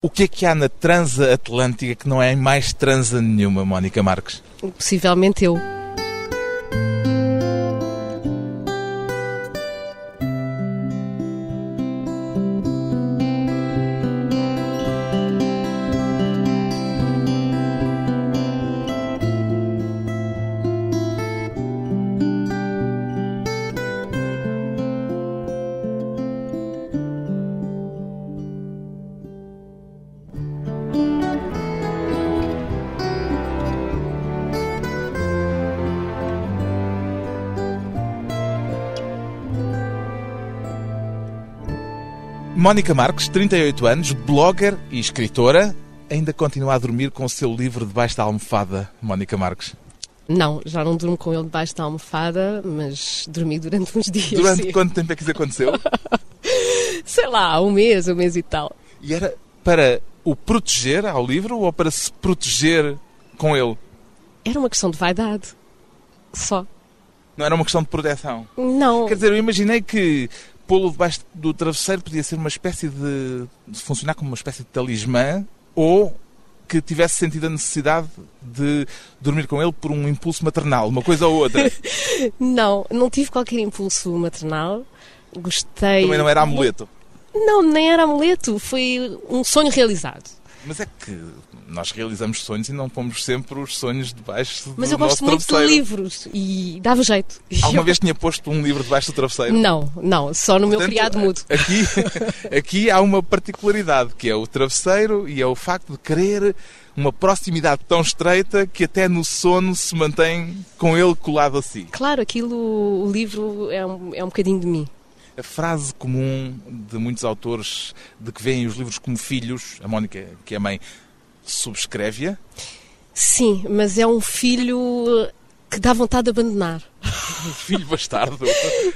O que é que há na transa atlântica que não é mais transa nenhuma, Mónica Marques? Possivelmente eu. Mónica Marques, 38 anos, blogger e escritora, ainda continua a dormir com o seu livro debaixo da almofada, Mónica Marques. Não, já não durmo com ele debaixo da almofada, mas dormi durante uns dias. Durante sim. quanto tempo é que isso aconteceu? Sei lá, um mês, um mês e tal. E era para o proteger ao livro ou para se proteger com ele? Era uma questão de vaidade. Só. Não era uma questão de proteção. Não. Quer dizer, eu imaginei que pô-lo debaixo do travesseiro podia ser uma espécie de, funcionar como uma espécie de talismã ou que tivesse sentido a necessidade de dormir com ele por um impulso maternal, uma coisa ou outra. Não, não tive qualquer impulso maternal. Gostei. Também não era amuleto. Não, nem era amuleto. Foi um sonho realizado. Mas é que nós realizamos sonhos e não pomos sempre os sonhos debaixo Mas do eu gosto muito de livros e dava jeito. Alguma Eu- vez tinha posto um livro debaixo do travesseiro? Não, não, só no meu Portanto, criado mudo. Aqui, aqui há uma particularidade, que é o travesseiro e é o facto de querer uma proximidade tão estreita que até no sono se mantém com ele colado a si. Claro, aquilo, o livro é um, é um bocadinho de mim. A frase comum de muitos autores de que veem os livros como filhos, a Mónica, que é mãe, subscreve-a. Sim, mas é um filho que dá vontade de abandonar. Um filho bastardo.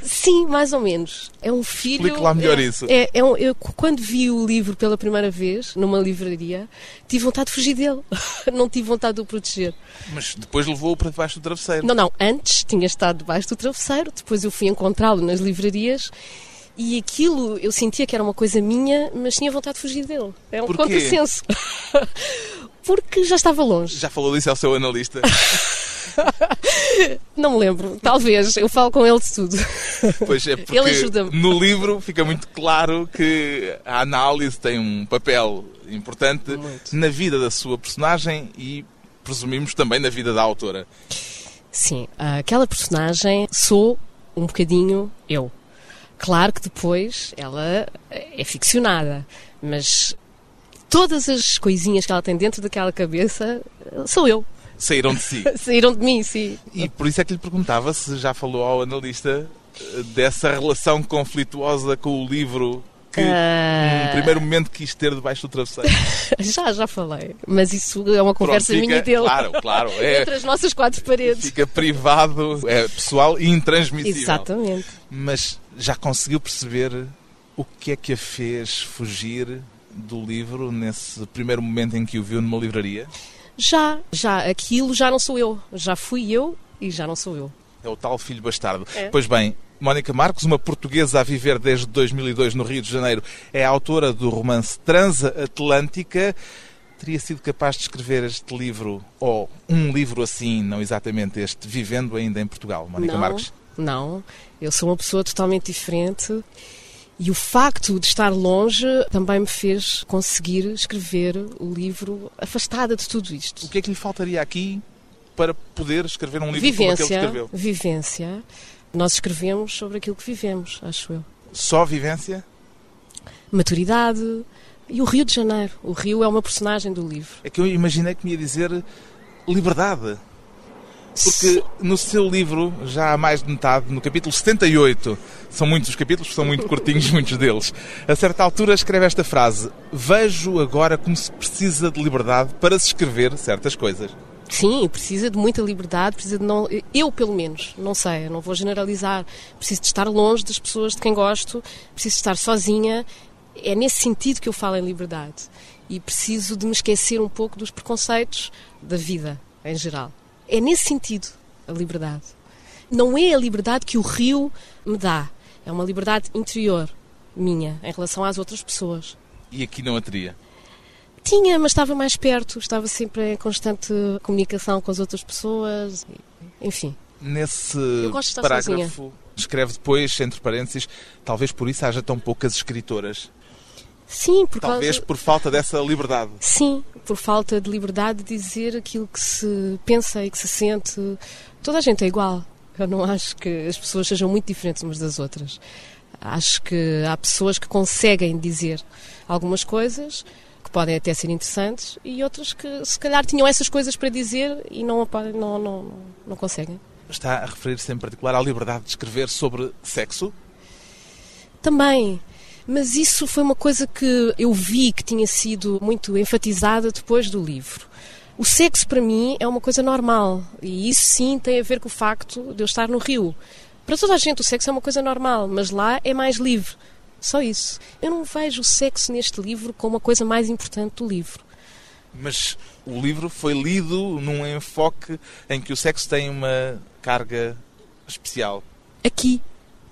Sim, mais ou menos. É um filho. Explique lá melhor é, isso. É, é um- eu, quando vi o livro pela primeira vez, numa livraria, tive vontade de fugir dele. Não tive vontade de o proteger. Mas depois levou-o para debaixo do travesseiro. Não, não, antes tinha estado debaixo do travesseiro, depois eu fui encontrá-lo nas livrarias e aquilo eu sentia que era uma coisa minha, mas tinha vontade de fugir dele. É um contrassenso. Porque já estava longe. Já falou disso ao seu analista? Não me lembro, talvez. Eu falo com ele de tudo. Pois é, porque Ele ajuda-me. no livro fica muito claro que a análise tem um papel importante Muito. na vida da sua personagem e presumimos também na vida da autora. Sim, aquela personagem sou um bocadinho eu. Claro que depois ela é ficcionada, mas todas as coisinhas que ela tem dentro daquela cabeça sou eu. Saíram de si. Saíram de mim, sim. E por isso é que lhe perguntava se já falou ao analista eh, dessa relação conflituosa com o livro que num primeiro momento quis ter debaixo do travesseiro. Já, já falei. Mas isso é uma conversa Pronto, minha e fica- dele. Claro, claro. É, Entre as nossas quatro paredes. fica privado, é pessoal e intransmissível. Exatamente. Mas já conseguiu perceber o que é que a fez fugir do livro nesse primeiro momento em que o viu numa livraria? Já, já, aquilo já não sou eu. Já fui eu e já não sou eu. É o tal filho bastardo. É. Pois bem, Mónica Marcos, uma portuguesa a viver desde 2002 no Rio de Janeiro, é autora do romance Transatlântica. Teria sido capaz de escrever este livro, ou um livro assim, não exatamente este, vivendo ainda em Portugal, Mónica não, Marques? Não, eu sou uma pessoa totalmente diferente e o facto de estar longe também me fez conseguir escrever o livro afastada de tudo isto. O que é que lhe faltaria aqui para poder escrever um livro como aquele que Vivência, escreveu? vivência. Nós escrevemos sobre aquilo que vivemos, acho eu. Só vivência? Maturidade e o Rio de Janeiro. O Rio é uma personagem do livro. É que eu imaginei que me ia dizer liberdade. Porque no seu livro, já há mais de metade, no capítulo 78, são muitos os capítulos, são muito curtinhos, muitos deles. A certa altura escreve esta frase: Vejo agora como se precisa de liberdade para se escrever certas coisas. Sim, precisa de muita liberdade, precisa de não. Eu, pelo menos, não sei, eu não vou generalizar. Preciso de estar longe das pessoas de quem gosto, preciso de estar sozinha. É nesse sentido que eu falo em liberdade. E preciso de me esquecer um pouco dos preconceitos da vida, em geral. É nesse sentido a liberdade. Não é a liberdade que o rio me dá, é uma liberdade interior minha em relação às outras pessoas. E aqui não a teria. Tinha, mas estava mais perto, estava sempre em constante comunicação com as outras pessoas, enfim. Nesse gosto de estar parágrafo, sozinha. escreve depois, entre parênteses, talvez por isso haja tão poucas escritoras. Sim, por Talvez causa... por falta dessa liberdade. Sim, por falta de liberdade de dizer aquilo que se pensa e que se sente. Toda a gente é igual. Eu não acho que as pessoas sejam muito diferentes umas das outras. Acho que há pessoas que conseguem dizer algumas coisas que podem até ser interessantes e outras que se calhar tinham essas coisas para dizer e não, não, não, não conseguem. Está a referir-se em particular à liberdade de escrever sobre sexo? Também. Mas isso foi uma coisa que eu vi que tinha sido muito enfatizada depois do livro. O sexo para mim é uma coisa normal e isso sim tem a ver com o facto de eu estar no Rio. Para toda a gente o sexo é uma coisa normal, mas lá é mais livre. Só isso. Eu não vejo o sexo neste livro como a coisa mais importante do livro. Mas o livro foi lido num enfoque em que o sexo tem uma carga especial. Aqui.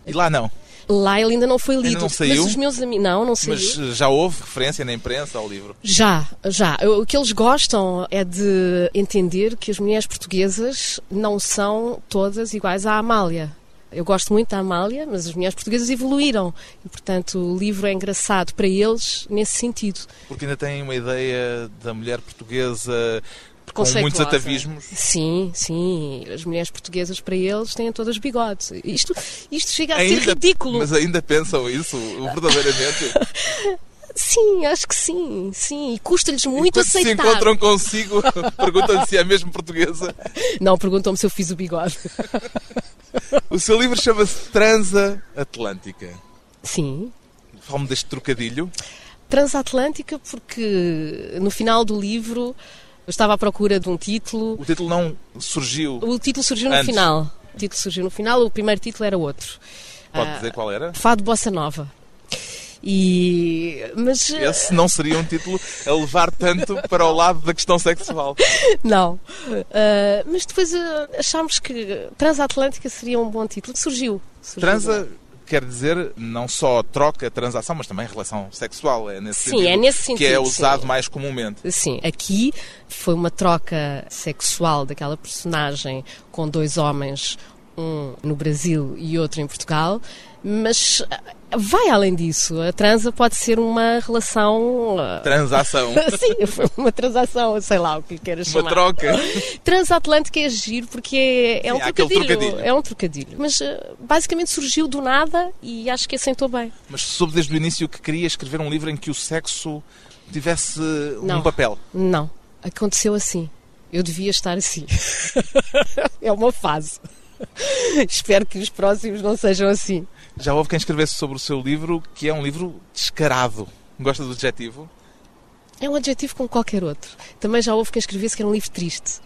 E lá não. Lá ele ainda não foi lido. não saiu? Mas os meus amigos. Não, não saiu. Mas já houve referência na imprensa ao livro. Já, já. O que eles gostam é de entender que as mulheres portuguesas não são todas iguais à Amália. Eu gosto muito da Amália, mas as mulheres portuguesas evoluíram. E, portanto, o livro é engraçado para eles nesse sentido. Porque ainda tem uma ideia da mulher portuguesa com muitos atavismos. Sim, sim. As mulheres portuguesas, para eles, têm todas bigodes. Isto, isto chega a Ainda- ser ridículo. Mas ainda pensam isso verdadeiramente? Sim, acho que sim, sim. E custa-lhes muito Enquanto se aceitar. encontram consigo, perguntam-lhe se é mesmo portuguesa. Não, perguntam-me se eu fiz o bigode. O seu livro chama-se Transa Atlântica. Sim, Fala-me deste trocadilho. transatlântica porque no final do livro eu estava à procura de um título. O título não surgiu. O título surgiu no Antes. final. O título surgiu no final, o primeiro título era outro. Pode Ah, dizer qual era? Fado Bossa Nova. E mas Esse não seria um título a levar tanto para o lado da questão sexual. não. Ah, mas depois ah, achámos que Transatlântica seria um bom título. Surgiu. Surgiu. Transa quer dizer não só troca, transação, mas também relação sexual. É nesse Sim, sentido é nesse que é sentido, usado sim. mais comumente. Sim, aqui foi uma troca sexual daquela personagem com dois homens, um no Brasil e outro em Portugal, mas vai além disso. A transa pode ser uma relação. ah, Transação. Sim, foi uma transação, sei lá o que lhe queiras Uma chamar. troca. Transatlântica é giro porque é, é um Sim, aquele trocadilho, trocadilho. É um trocadilho. Mas ah, basicamente surgiu do nada e acho que assentou bem. Mas soube desde o início que queria escrever um livro em que o sexo tivesse um Não. papel. Não, aconteceu assim. Eu devia estar assim. é uma fase. Espero que os próximos não sejam assim. Já houve quem escrevesse sobre o seu livro que é um livro descarado. Gosta do adjetivo? É um adjetivo como qualquer outro. Também já houve quem escrevesse que era um livro triste.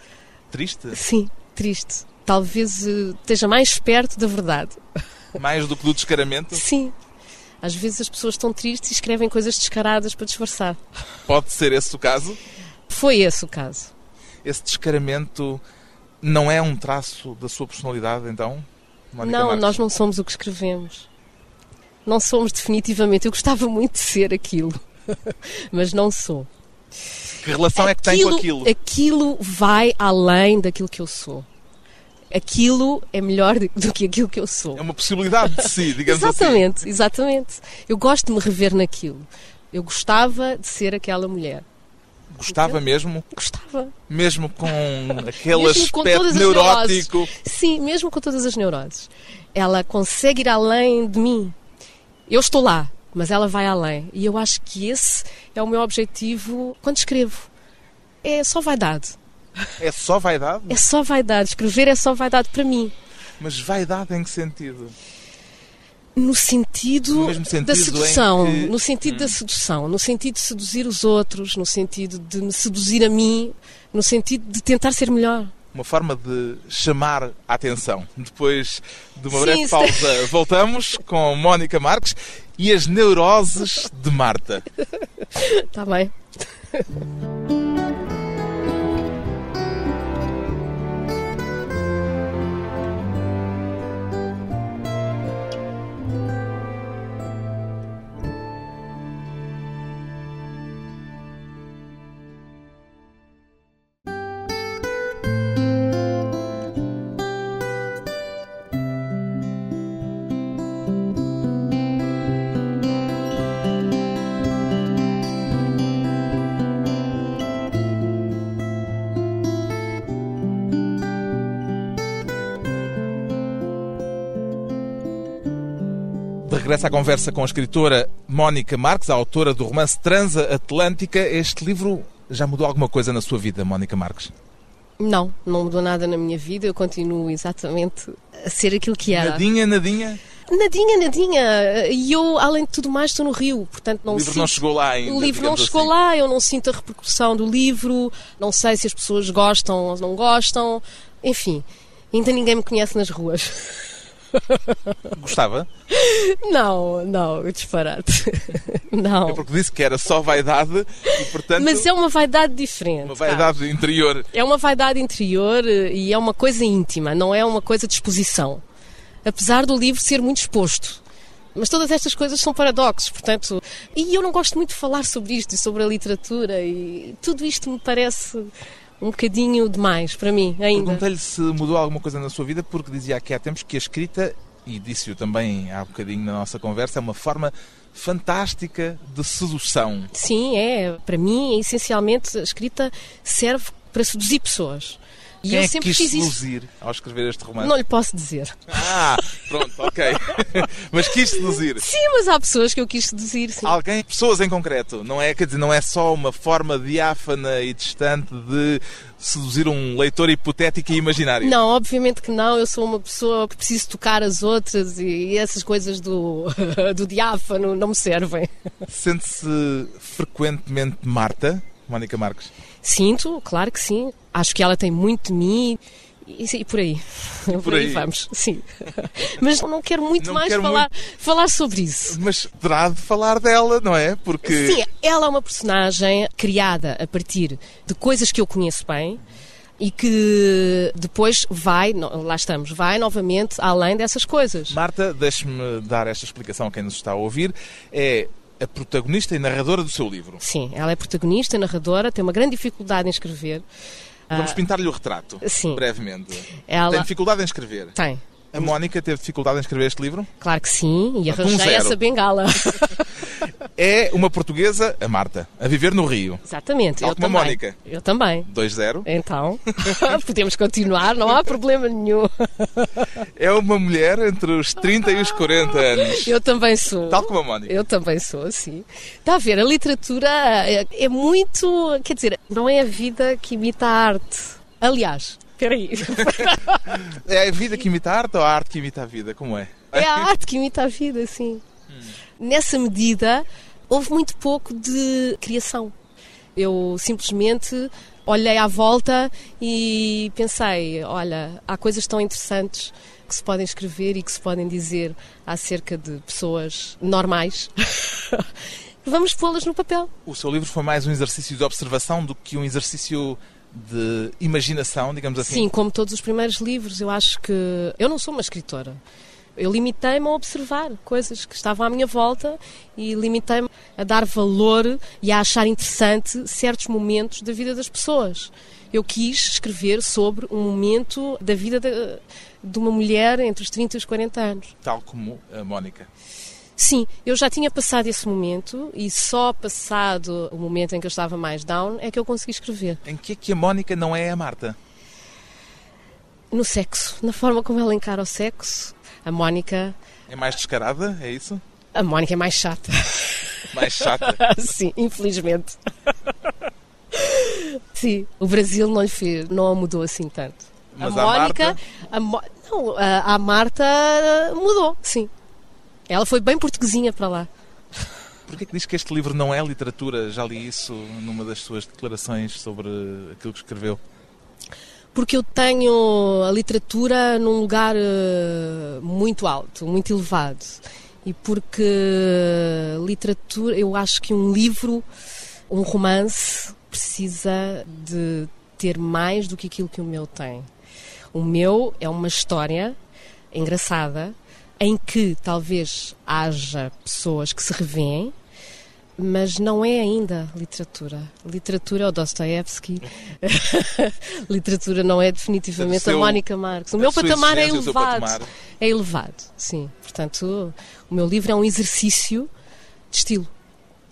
Triste? Sim, triste. Talvez eh, esteja mais perto da verdade. Mais do que do descaramento? Sim. Às vezes as pessoas estão tristes e escrevem coisas descaradas para disfarçar. Pode ser esse o caso? Foi esse o caso. Esse descaramento não é um traço da sua personalidade, então? Não, Marques? nós não somos o que escrevemos. Não somos definitivamente. Eu gostava muito de ser aquilo. Mas não sou. Que relação é que tem com aquilo? Aquilo vai além daquilo que eu sou. Aquilo é melhor do que aquilo que eu sou. É uma possibilidade de si, digamos assim. exatamente, exatamente. Eu gosto de me rever naquilo. Eu gostava de ser aquela mulher. Gostava mesmo, Gostava. mesmo com aquele Mesmo com aspecto as neurótico. Sim, mesmo com todas as neuroses. Ela consegue ir além de mim. Eu estou lá, mas ela vai além. E eu acho que esse é o meu objetivo quando escrevo. É só vaidade. É só vaidade? É só vaidade. Escrever é só vaidade para mim. Mas vaidade em que sentido? No sentido, No sentido da sedução, que- no sentido da sedução, no sentido de seduzir os outros, no sentido de me seduzir a mim, no sentido de tentar ser melhor. Uma forma de chamar a atenção. Depois de uma Sim, breve pausa, voltamos com Mónica Marques e as neuroses de Marta. Está bem? Regressa à conversa com a escritora Mónica Marques, a autora do romance Transa Atlântica. Este livro já mudou alguma coisa na sua vida, Mónica Marques? Não, não mudou nada na minha vida. Eu continuo exatamente a ser aquilo que era. Nadinha, nadinha? Nadinha, nadinha. E eu, além de tudo mais, estou no Rio, portanto não O livro sinto... não chegou lá ainda. O livro não chegou assim. lá, eu não sinto a repercussão do livro, não sei se as pessoas gostam ou não gostam, enfim, ainda ninguém me conhece nas ruas. Gostava? Não, não, disparate. Não. É porque disse que era só vaidade e, portanto, Mas é uma vaidade diferente. uma vaidade interior. É uma vaidade interior eh, e é uma coisa íntima, não é uma coisa de exposição. Apesar do livro ser muito exposto. Mas todas estas coisas são paradoxos, portanto. E eu não gosto muito de falar sobre isto e sobre a literatura e tudo isto me parece um bocadinho demais para mim ainda. Perguntei-lhe se mudou alguma coisa na sua vida, porque dizia aqui há tempos que a escrita, e disse-o também há bocadinho na nossa conversa, é uma forma fantástica de sedução. Sim, é. Para mim, essencialmente, a escrita serve para seduzir pessoas. E Quem eu é que sempre quis fiz isso. seduzir ao escrever este romance? Não lhe posso dizer. Ah, pronto, ok. Mas quis seduzir. Sim, mas há pessoas que eu quis seduzir, sim. Alguém, pessoas em concreto, não é, quer dizer, não é só uma forma diáfana e distante de seduzir um leitor hipotético e imaginário. Não, obviamente que não. Eu sou uma pessoa que preciso tocar as outras e essas coisas do, do diáfano não me servem. Sente-se frequentemente Marta, Mónica Marques? Sinto, claro que sim. Acho que ela tem muito de mim e, e por aí. por, aí. vamos, sim. Mas não quero muito Não mais quero falar, falar sobre isso. Mas terá de falar dela, não é? Porque Sim, ela é uma personagem criada a partir de coisas que eu conheço bem e que depois vai, lá estamos, vai novamente além dessas coisas. Marta, deixe-me dar esta explicação a quem nos está a ouvir, é a protagonista e narradora do seu livro. Sim, ela é protagonista, narradora, tem uma grande dificuldade em escrever. Vamos pintar-lhe o retrato, Ah. sim. brevemente. Ela Tem dificuldade em escrever. tem. A Mónica teve dificuldade em escrever este livro? Claro que sim, e um arranjei essa bengala. É uma portuguesa, a Marta, a viver no Rio. Exatamente, Tal eu como a também. Mónica. Eu também. 2-0. Então, podemos continuar, não há problema nenhum. É uma mulher entre os 30 e os 40 anos. Eu também sou. Tal como a Mónica. Eu também sou assim. Está a ver, a literatura é, é muito. Quer dizer, não é a vida que imita a arte. Aliás, espera aí. É a vida que imita a arte ou a arte que imita a vida? Como é? É a arte que imita a vida, sim. Nessa medida, houve muito pouco de criação. Eu simplesmente olhei à volta e pensei: olha, há coisas tão interessantes que se podem escrever e que se podem dizer acerca de pessoas normais. Vamos pô-las no papel. O seu livro foi mais um exercício de observação do que um exercício de imaginação, digamos assim. Sim, como todos os primeiros livros, eu acho que. Eu não sou uma escritora. Eu limitei-me a observar coisas que estavam à minha volta e limitei-me a dar valor e a achar interessante certos momentos da vida das pessoas. Eu quis escrever sobre um momento da vida de, de uma mulher entre os 30 e os 40 anos. Tal como a Mónica. Sim, eu já tinha passado esse momento e só passado o momento em que eu estava mais down é que eu consegui escrever. Em que é que a Mónica não é a Marta? No sexo, na forma como ela encara o sexo. A Mónica É mais descarada? É isso? A Mónica é mais chata. Mais chata? Sim, infelizmente. Sim, o Brasil não lhe fez, não a mudou assim tanto. Mas a a Mónica, Marta? a Mo- não, a, a Marta mudou, sim. Ela foi bem portuguesinha para lá. Porquê que diz que este livro não é literatura? Já li isso numa das suas declarações sobre aquilo que escreveu. Porque eu tenho a literatura num lugar eh, muito alto, muito elevado. E porque literatura, eu acho que um livro, um romance, precisa de ter mais do que aquilo que o meu tem. O meu é uma história engraçada em que talvez haja pessoas que se revêem, mas não é ainda literatura. Literatura é o Dostoevsky. literatura não é definitivamente a seu- Mónica Marques. O a meu patamar é elevado. patamar. É elevado, sim. Portanto, o meu livro é um exercício de estilo.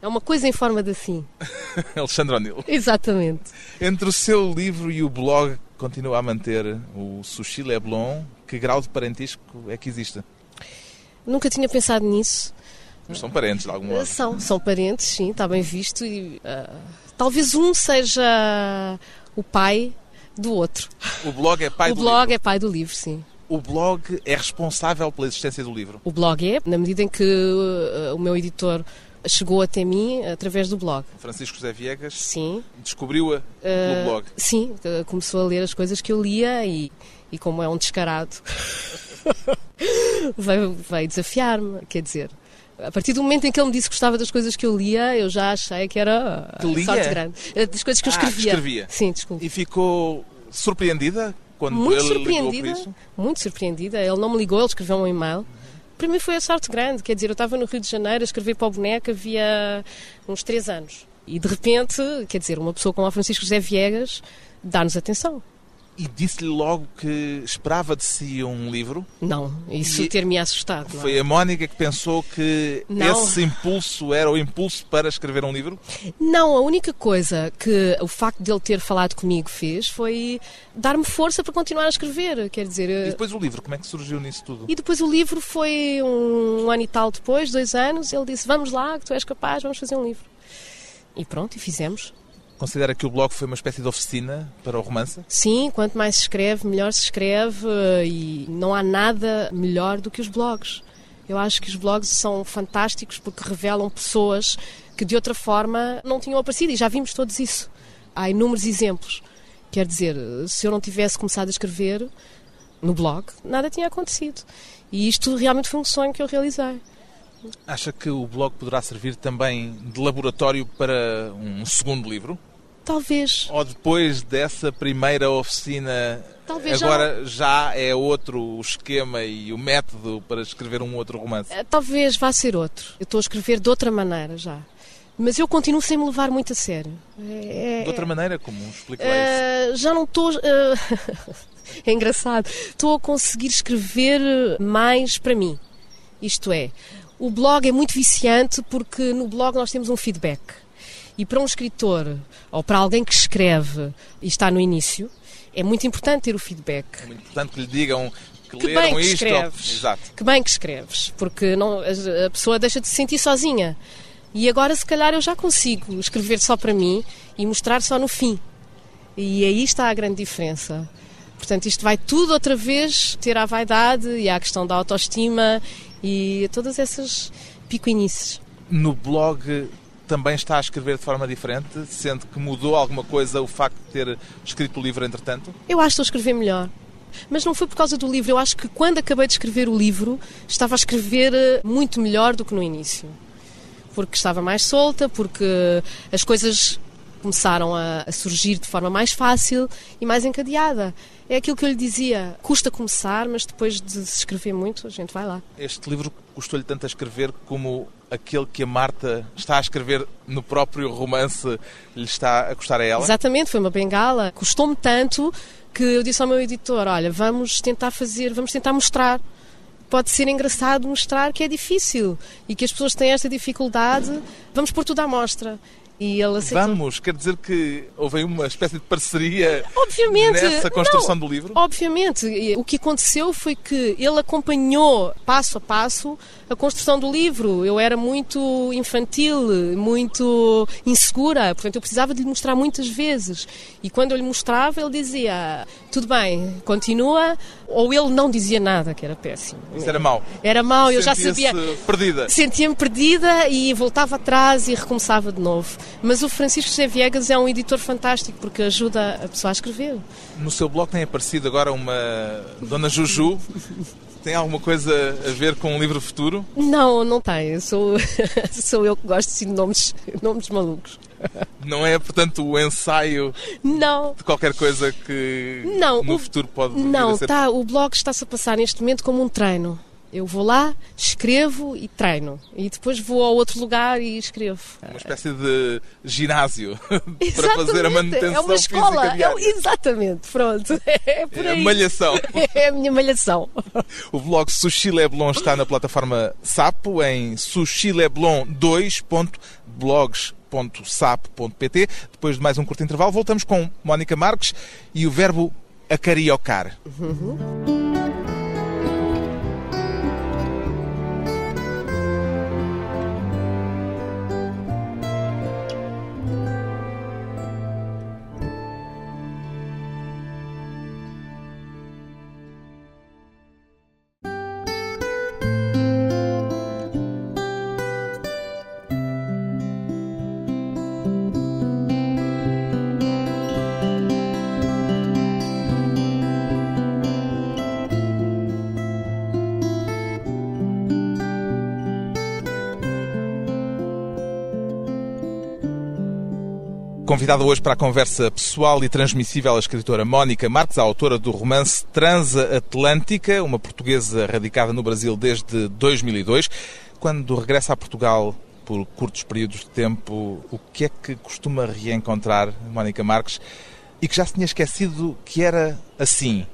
É uma coisa em forma de assim. Alexandre O'Neill. Exatamente. Entre o seu livro e o blog, continua a manter o Sushi Leblon. Que grau de parentisco é que existe? Nunca tinha pensado nisso. Mas são parentes de algum modo. São, são parentes, sim, está bem visto. E, uh, talvez um seja o pai do outro. O blog é pai o do blog livro. é pai do livro, sim. O blog é responsável pela existência do livro. O blog é, na medida em que uh, o meu editor chegou até mim através do blog. Francisco José Viegas Sim. descobriu-a pelo Uh, blog. Sim, começou a ler as coisas que eu lia e, e como é um descarado, veio, veio desafiar-me. Quer dizer, a partir do momento em que ele me disse que gostava das coisas que eu lia, eu já achei que era Que lia? sorte grande. Uh, Das coisas que eu Ah, que escrevia. escrevia. Sim, desculpe. E ficou surpreendida quando Muito ele ligou por surpreendida, isso? muito surpreendida. Ele não me ligou, ele escreveu um e-mail. Para mim foi a sorte grande, quer dizer, eu estava no Rio de Janeiro a escrever para o boneco havia uns três anos. E de repente, quer dizer, uma pessoa como a Francisco José Viegas dá-nos atenção. E disse-lhe logo que esperava de si um livro. Não, isso ter-me assustado. não. Foi a Mónica que pensou que Não. esse impulso era o impulso para escrever um livro? Não, a única coisa que o facto de ele ter falado comigo fez foi dar-me força para continuar a escrever. Quer dizer, E depois o livro, como é que surgiu nisso tudo? E depois o livro foi um, ano e tal depois, dois anos, ele disse: Vamos lá, que tu és capaz, vamos fazer um livro. E pronto, e fizemos. Considera que o blog foi uma espécie de oficina para o romance? Sim, quanto mais se escreve, melhor se escreve eh, e não há nada melhor do que os blogs. Eu acho que os blogs são fantásticos porque revelam pessoas que de outra forma não tinham aparecido e já vimos todos isso. Há inúmeros exemplos. Quer dizer, se eu não tivesse começado a escrever no blog, nada tinha acontecido. E isto realmente foi um sonho que eu realizei. Acha que o blog poderá servir também de laboratório para um segundo livro? Talvez. Ou depois dessa primeira oficina, Talvez já agora já é outro o esquema e o método para escrever um outro romance? Eh, Talvez vá ser outro. Eu estou a escrever de outra maneira já. Mas eu continuo sem me levar muito a sério. É- De outra maneira, como explica lá isso? Eh, já não estou. eh, é engraçado. Estou a conseguir escrever mais para mim. Isto é, o blog é muito viciante porque no blog nós temos um feedback. E para um escritor ou para alguém que escreve e está no início, é muito importante ter o feedback. É muito importante que lhe digam que, Que leram bem que isto. escreves. Exato. Que bem que escreves, porque não, a a pessoa deixa de se sentir sozinha. E agora, se calhar, eu já consigo escrever só para mim e mostrar só no fim. E aí está a grande diferença. Portanto, isto vai tudo outra vez ter a vaidade e à questão da autoestima e a todas essas picuinices. No blog também está a escrever de forma diferente, sendo que mudou alguma coisa o facto de ter escrito o livro entretanto? Eu acho que estou a escrever melhor. Mas não foi por causa do livro. Eu acho que quando acabei de escrever o livro, estava a escrever eh, muito melhor do que no início. Porque estava mais solta, porque as coisas começaram a, a surgir de forma mais fácil e mais encadeada. É aquilo que eu lhe dizia. Custa começar, mas depois de se escrever muito, a gente vai lá. Este livro custou-lhe tanto a escrever como aquele que a Marta está a escrever no próprio romance lhe está a custar a ela? Exatamente, foi uma bengala. Custou-me tanto que eu disse ao meu editor: Olha, vamos tentar fazer, vamos tentar mostrar. Pode ser engraçado mostrar que é difícil e que as pessoas têm esta dificuldade. Vamos pôr tudo à mostra. E ele aceitou. Vamos, quer dizer que houve uma espécie de parceria Obviamente. nessa construção não, do livro? Obviamente. O que aconteceu foi que ele acompanhou passo a passo a construção do livro. Eu era muito infantil, muito insegura, portanto eu precisava de lhe mostrar muitas vezes. E quando eu lhe mostrava, ele dizia: tudo bem, continua, ou ele não dizia nada, que era péssimo. Isso era mau. Era mau, eu já sabia. perdida. Sentia-me perdida e voltava atrás e recomeçava de novo. Mas o Francisco José Viegas é um editor fantástico porque ajuda a pessoa a escrever. No seu blog tem aparecido agora uma Dona Juju. Tem alguma coisa a ver com um livro futuro? Não, não tem. Sou, sou eu que gosto assim, de nomes, nomes malucos. Não é, portanto, o ensaio Não. de qualquer coisa que Não, no o- futuro pode Não, ser... tá, o blog está-se a passar neste momento como um treino. Eu vou lá, escrevo e treino. E depois vou a outro lugar e escrevo. Uma espécie de ginásio para fazer a manutenção É uma escola. É, exatamente, pronto. É por É a aí. malhação. É a minha malhação. O blog Sushi Leblon está na plataforma Sapo em sushileblon2.blogs.sapo.pt. Depois de mais um curto intervalo, voltamos com Mónica Marques e o verbo acariocar. Convidada hoje para a conversa pessoal e transmissível a escritora Mónica Marques, a autora do romance Transatlântica, uma portuguesa radicada no Brasil desde 2002. Quando regressa a Portugal por curtos períodos de tempo, o que é que costuma reencontrar Mónica Marques e que já se tinha esquecido que era assim?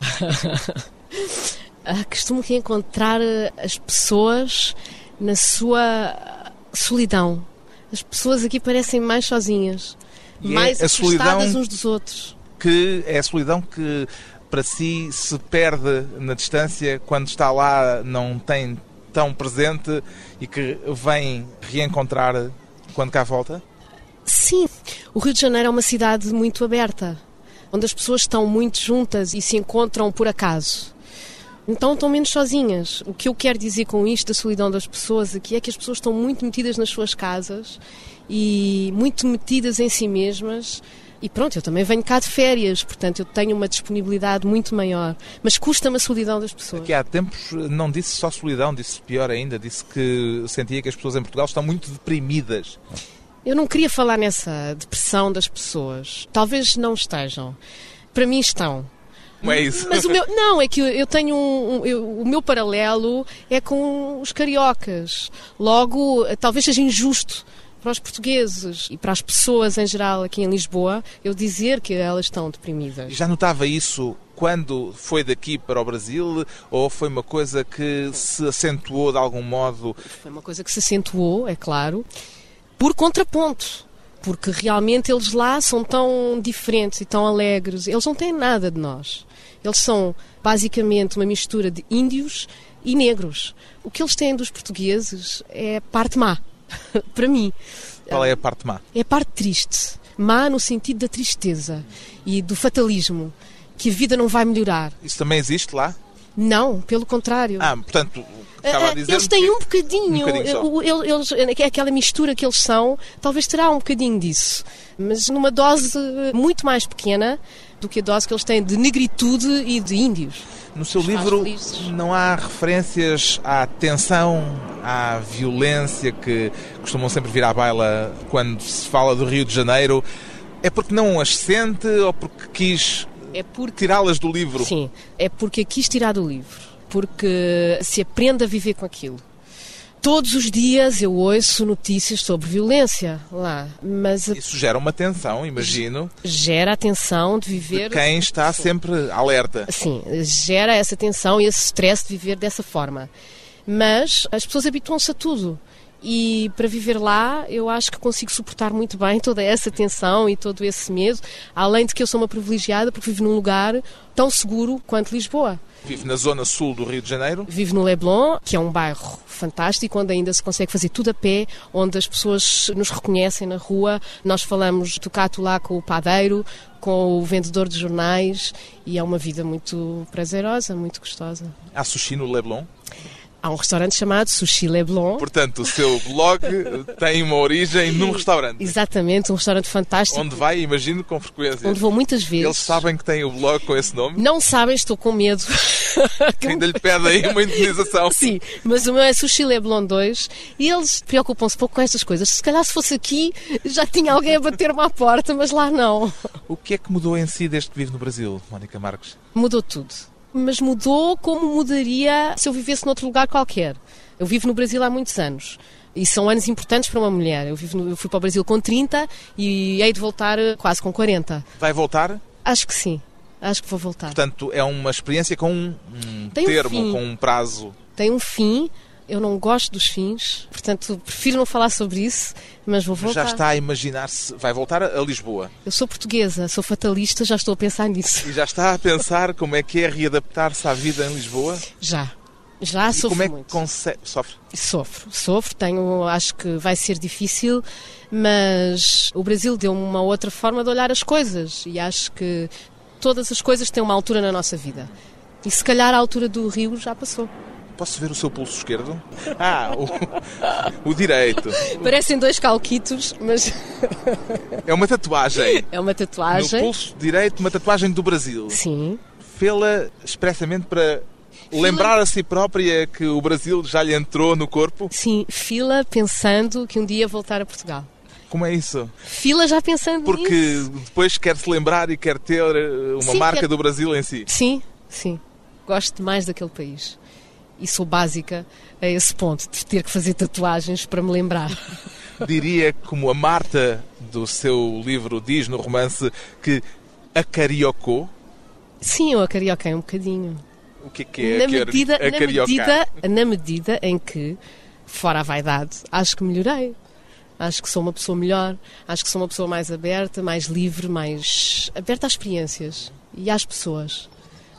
Ah, costumo reencontrar as pessoas na sua solidão. As pessoas aqui parecem mais sozinhas, E é mais a afastadas uns dos outros. Que é a solidão que para si se perde na distância quando está lá, não tem tão presente e que vem reencontrar quando cá volta? Sim, o Rio de Janeiro é uma cidade muito aberta, onde as pessoas estão muito juntas e se encontram por acaso. Então estão menos sozinhas. O que eu quero dizer com isto, da solidão das pessoas aqui, é que as pessoas estão muito metidas nas suas casas e muito metidas em si mesmas. E pronto, eu também venho cá de férias, portanto eu tenho uma disponibilidade muito maior. Mas custa-me a solidão das pessoas. Que há tempos não disse só solidão, disse pior ainda, disse que sentia que as pessoas em Portugal estão muito deprimidas. Eu não queria falar nessa depressão das pessoas. Talvez não estejam. Para mim estão. Não é isso? Mas o meu, não, é que eu- tenho um, um- eu- o meu paralelo é com os cariocas. Logo, eh, talvez seja injusto para os portugueses e para as pessoas em geral aqui em Lisboa eu dizer que elas estão deprimidas. Já notava isso quando foi daqui para o Brasil ou foi uma coisa que se acentuou de algum modo? Foi uma coisa que se acentuou, é claro, por contraponto. Porque realmente eles lá são tão diferentes e tão alegres. Eles não têm nada de nós. Eles são basicamente uma mistura de índios e negros. O que eles têm dos portugueses é a parte má, para mim. Qual é a parte má? É a parte triste. Má no sentido da tristeza e do fatalismo. Que a vida não vai melhorar. Isso também existe lá? Não, pelo contrário. Ah, portanto, Ah, dizer. Eles têm um bocadinho, Um bocadinho eles, é aquela mistura que eles são, talvez terá um bocadinho disso, mas numa dose muito mais pequena do que a dose que eles têm de negritude e de índios. No seu faz livro não há referências à tensão, à violência que costumam sempre vir à baila quando se fala do Rio de Janeiro. É porque não as sente ou porque quis É porque tirá-las do livro? Sim, é porque quis tirar do livro, porque se aprende a viver com aquilo. Todos os dias eu ouço notícias sobre violência lá, mas Isso gera uma tensão, imagino, gera a tensão de de viver quem está sempre alerta. Sim, gera essa tensão e esse stress de viver dessa forma. Mas as pessoas habituam-se a tudo. E para viver lá, eu acho que consigo suportar muito bem toda essa tensão e todo esse medo, além de que eu sou uma privilegiada porque vivo num lugar tão seguro quanto Lisboa. Vive na zona sul do Rio de Janeiro. Vivo no Leblon, que é um bairro fantástico, onde ainda se consegue fazer tudo a pé, onde as pessoas nos reconhecem na rua. Nós falamos tocato lá com o padeiro, com o vendedor de jornais, e é uma vida muito prazerosa, muito gostosa. Há sushi no Leblon. Há um restaurante chamado Sushi Leblon. Portanto, o seu blog tem uma origem num restaurante. Exatamente, um restaurante fantástico, Onde vai, imagino, com frequência. onde vou muitas vezes. Eles sabem que tem o blog com esse nome. Não sabem, estou com medo. Que Ainda lhe pede aí uma indenização. Sim, mas o meu é Sushi Leblon 2 e eles preocupam-se pouco com estas coisas. Se calhar se fosse aqui já tinha alguém a bater-me à porta, mas lá não. O que é que mudou em si desde que vive no Brasil, Mónica Marques? Mudou tudo. Mas mudou como mudaria se eu vivesse noutro lugar qualquer. Eu vivo no Brasil há muitos anos. E são anos importantes para uma mulher. Eu, vivo eu fui para o Brasil com 30 e hei de voltar eh, quase com 40. Vai voltar? Acho que sim. Acho que vou voltar. Portanto, é uma experiência com um, um um termo, fim. com um prazo. Tem um fim. Eu não gosto dos fins. Portanto, prefiro não falar sobre isso. Mas vou voltar. Já está a imaginar-se. Vai voltar a a Lisboa. Eu sou portuguesa, sou fatalista, já estou a pensar nisso. E já está a pensar como é que é readaptar-se à vida em Lisboa? Já. Já e sofro como é que muito. consegue. Sofre. Sofro, sofro, tenho, acho que vai ser difícil, mas o Brasil deu-me uma outra forma de olhar as coisas e acho que todas as coisas têm uma altura na nossa vida. E se calhar a altura do Rio já passou. Posso ver o seu pulso esquerdo? Ah, o, o direito. Parecem dois calquitos, mas É uma tatuagem. é uma No tatuagem. pulso direito, uma tatuagem do Brasil. Sim, Fê-la expressamente para lembrar a si própria que o Brasil já lhe entrou no corpo. sim, fila pensando que um dia voltar a Portugal. Como é isso? Fila já pensando Porque nisso. depois quer se lembrar e quer ter eh, uma Sim, marca quer- do Brasil em si. Sim, sim. Gosto mais daquele país. E sou básica a esse ponto, de ter que fazer tatuagens para me lembrar. Diria, como a Marta do seu livro diz no romance, que acariocou. Sim, eu acarioquei um bocadinho. O que é que é na, medida, na, medida, na medida em que, fora a vaidade, acho que melhorei. Acho que sou uma pessoa melhor, acho que sou uma pessoa mais aberta, mais livre, mais aberta às experiências e às pessoas.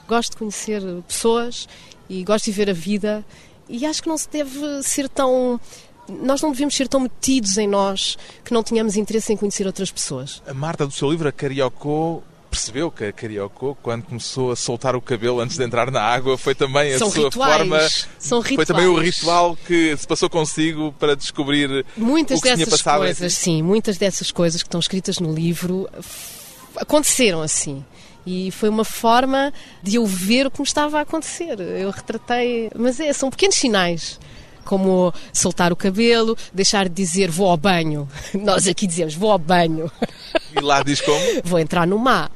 Gosto de conhecer pessoas e gosto de ver a vida e acho que não se deve ser tão. Nós não devemos ser tão metidos em nós que não tenhamos interesse em conhecer outras pessoas. A Marta do seu livro acariocou. Percebeu que acariocou quando começou a soltar o cabelo antes de entrar na água? Foi também a São sua rituais, forma. são Foi também o rituais. ritual que se passou consigo para descobrir Muitas o que tinha dessas passado em coisas, si. sim, muitas dessas coisas que estão escritas no livro aconteceram assim. E foi uma forma de eu ver o que me estava a acontecer. Eu retratei, mas é, são pequenos sinais. Como soltar o cabelo, deixar de dizer vou ao banho. Nós aqui dizemos vou ao banho, E lá diz como? vou entrar no mar.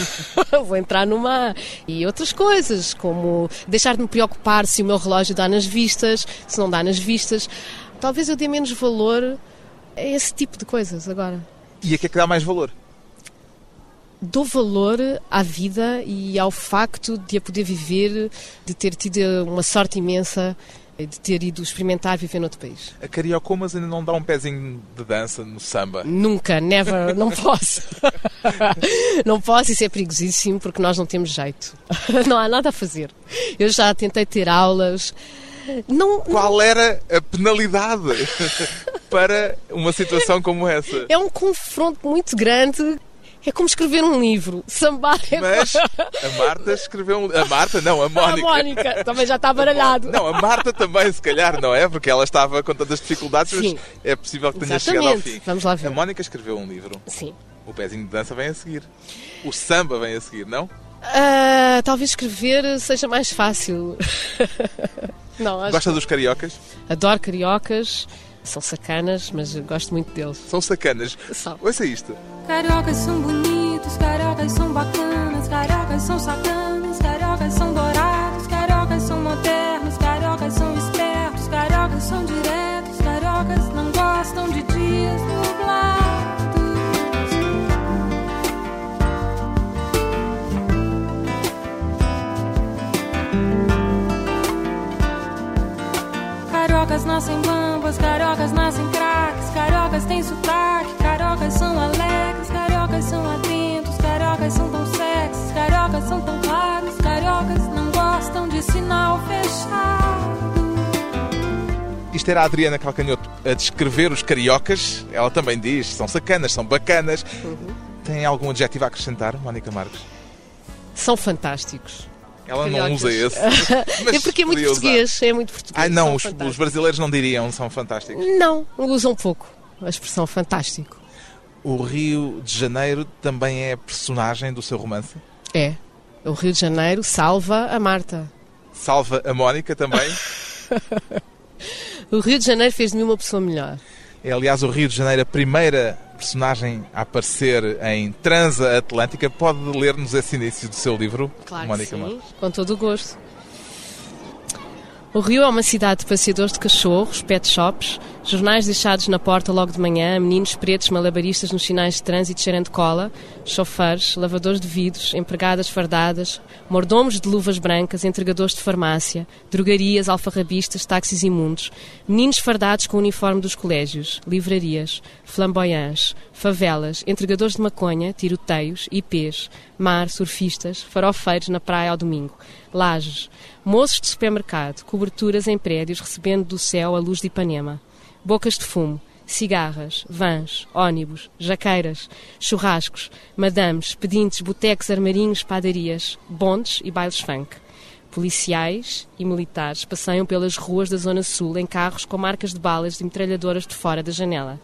vou entrar no mar. E outras coisas, como deixar de me preocupar se o meu relógio dá nas vistas, se não dá nas vistas. Talvez eu dê menos valor a esse tipo de coisas agora. E a que é que dá mais valor? Dou valor à vida e ao facto de a poder viver, de ter tido uma sorte imensa, de ter ido experimentar viver noutro país. Acariocou, mas ainda não dá um pezinho de dança no samba. Nunca, never, não posso. não posso, isso é perigosíssimo porque nós não temos jeito. Não há nada a fazer. Eu já tentei ter aulas. Não, Qual era a penalidade para uma situação como essa? é um confronto muito grande. É como escrever um livro. Sambar é Mas a Marta escreveu um... A Marta, não, a a Mónica. Mónica também já está baralhado. Não, a Marta também, se calhar, não é? Porque ela estava com tantas dificuldades, Sim. mas é possível que tenha chegado ao Exatamente. fim. Vamos lá ver. A Mónica escreveu um livro. Sim. O pezinho de dança vem a seguir. O samba vem a seguir, não? Ah, talvez escrever seja mais fácil. Não, Gosta dos cariocas? Adoro cariocas, são sacanas, mas eu gosto muito deles. São sacanas. São. Ouça isto. Cariocas são bonitos, cariocas são bacanas, cariocas são sacanas, cariocas Era a Adriana Calcanhoto a descrever os cariocas. Ela também diz, são sacanas, são bacanas. Tem algum adjetivo a acrescentar, Mónica Marques? São fantásticos. Ela não Cariocas. usa esse. é porque é muito usar. português, é muito português. Ai não, os, os brasileiros não diriam, são fantásticos. Não, usam pouco a expressão fantástico. O Rio de Janeiro também é personagem do seu romance? É. O Rio de Janeiro salva a Marta. Salva a Mónica também? O Rio de Janeiro fez de mim uma pessoa melhor. É, aliás, o Rio de Janeiro a primeira personagem a aparecer em Transa Atlântica. Pode ler-nos esse início do seu livro, Claro Mónica que sim, Marques? com todo o gosto. O Rio é uma cidade de passeadores de cachorros, pet shops, jornais deixados na porta logo de manhã, meninos pretos malabaristas nos sinais de trânsito cheirando cola, chofers, lavadores de vidros, empregadas fardadas, mordomos de luvas brancas, entregadores de farmácia, drogarias, alfarrabistas, táxis imundos, meninos fardados com o uniforme dos colégios, livrarias, flamboyants, favelas, entregadores de maconha, tiroteios, IPs, mar, surfistas, farofeiros na praia ao domingo, lajes, moços de supermercado, coberturas em prédios recebendo do céu a luz de Ipanema, bocas de fumo, cigarras, vans, ónibus, jaqueiras, churrascos, madames, pedintes, botecos, armarinhos, padarias, bondes e bailes funk. Policiais e militares passeiam pelas ruas da Zona Sul em carros com marcas de balas de metralhadoras de fora da janela.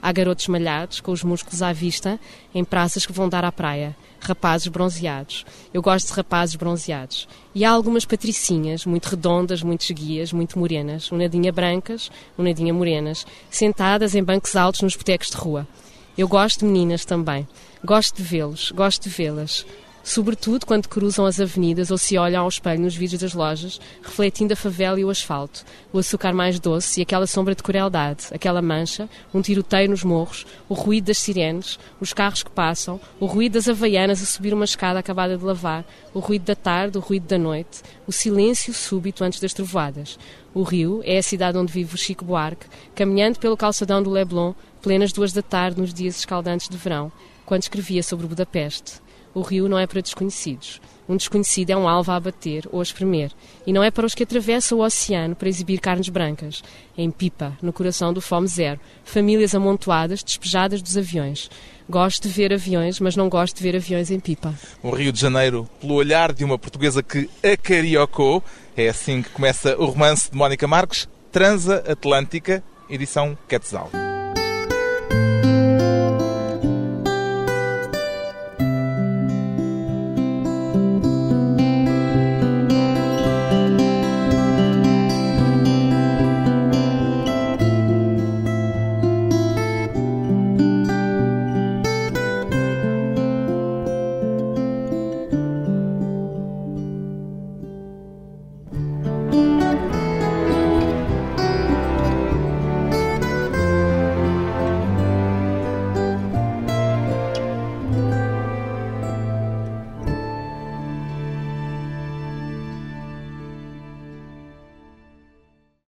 Há garotos malhados, com os músculos à vista, em praças que vão dar à praia. Rapazes bronzeados. Eu gosto de rapazes bronzeados. E há algumas patricinhas, muito redondas, muito esguias, muito morenas. Um nadinha brancas, um nadinha morenas. Sentadas em bancos altos nos botecos de rua. Eu gosto de meninas também. Gosto de vê-los, gosto de vê-las sobretudo quando cruzam as avenidas ou se olham ao espelho nos vidros das lojas, refletindo a favela e o asfalto, o açúcar mais doce e aquela sombra de crueldade, aquela mancha, um tiroteio nos morros, o ruído das sirenes, os carros que passam, o ruído das havaianas a subir uma escada acabada de lavar, o ruído da tarde, o ruído da noite, o silêncio súbito antes das trovoadas. O Rio é a cidade onde vive o Chico Buarque, caminhando pelo calçadão do Leblon, plenas duas da tarde nos dias escaldantes de verão, quando escrevia sobre Budapeste. O rio não é para desconhecidos. Um desconhecido é um alvo a abater ou a espremer. E não é para os que atravessam o oceano para exibir carnes brancas. Em pipa, no coração do Fome Zero. Famílias amontoadas, despejadas dos aviões. Gosto de ver aviões, mas não gosto de ver aviões em pipa. O Rio de Janeiro, pelo olhar de uma portuguesa que acariocou. É assim que começa o romance de Mónica Marques, Transa Atlântica, edição Quetzal.